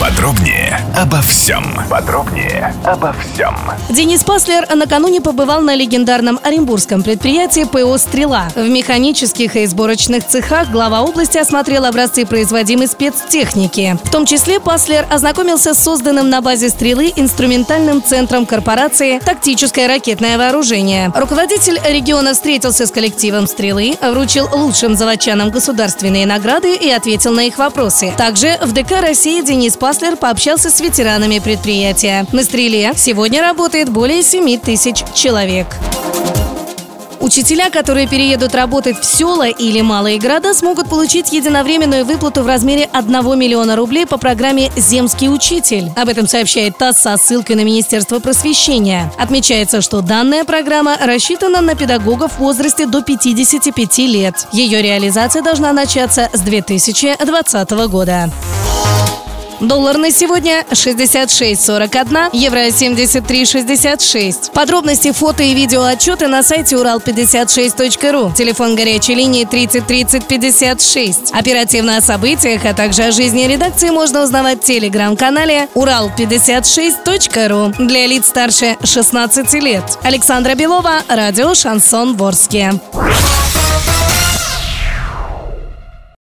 Подробнее обо всем. Подробнее обо всем. Денис Паслер накануне побывал на легендарном оренбургском предприятии ПО «Стрела». В механических и сборочных цехах глава области осмотрел образцы производимой спецтехники. В том числе Паслер ознакомился с созданным на базе «Стрелы» инструментальным центром корпорации «Тактическое ракетное вооружение». Руководитель региона встретился с коллективом «Стрелы», вручил лучшим заводчанам государственные награды и ответил на их вопросы. Также в ДК России Денис Паслер пообщался с ветеранами предприятия. На «Стреле» сегодня работает более 7 тысяч человек. Учителя, которые переедут работать в села или малые города, смогут получить единовременную выплату в размере 1 миллиона рублей по программе «Земский учитель». Об этом сообщает ТАСС со ссылкой на Министерство просвещения. Отмечается, что данная программа рассчитана на педагогов в возрасте до 55 лет. Ее реализация должна начаться с 2020 года. Доллар на сегодня 66.41, евро 73.66. Подробности, фото и видео отчеты на сайте урал56.ру. Телефон горячей линии 30 30 56. Оперативно о событиях, а также о жизни редакции можно узнавать в телеграм-канале урал56.ру для лиц старше 16 лет. Александра Белова, радио «Шансон Ворске».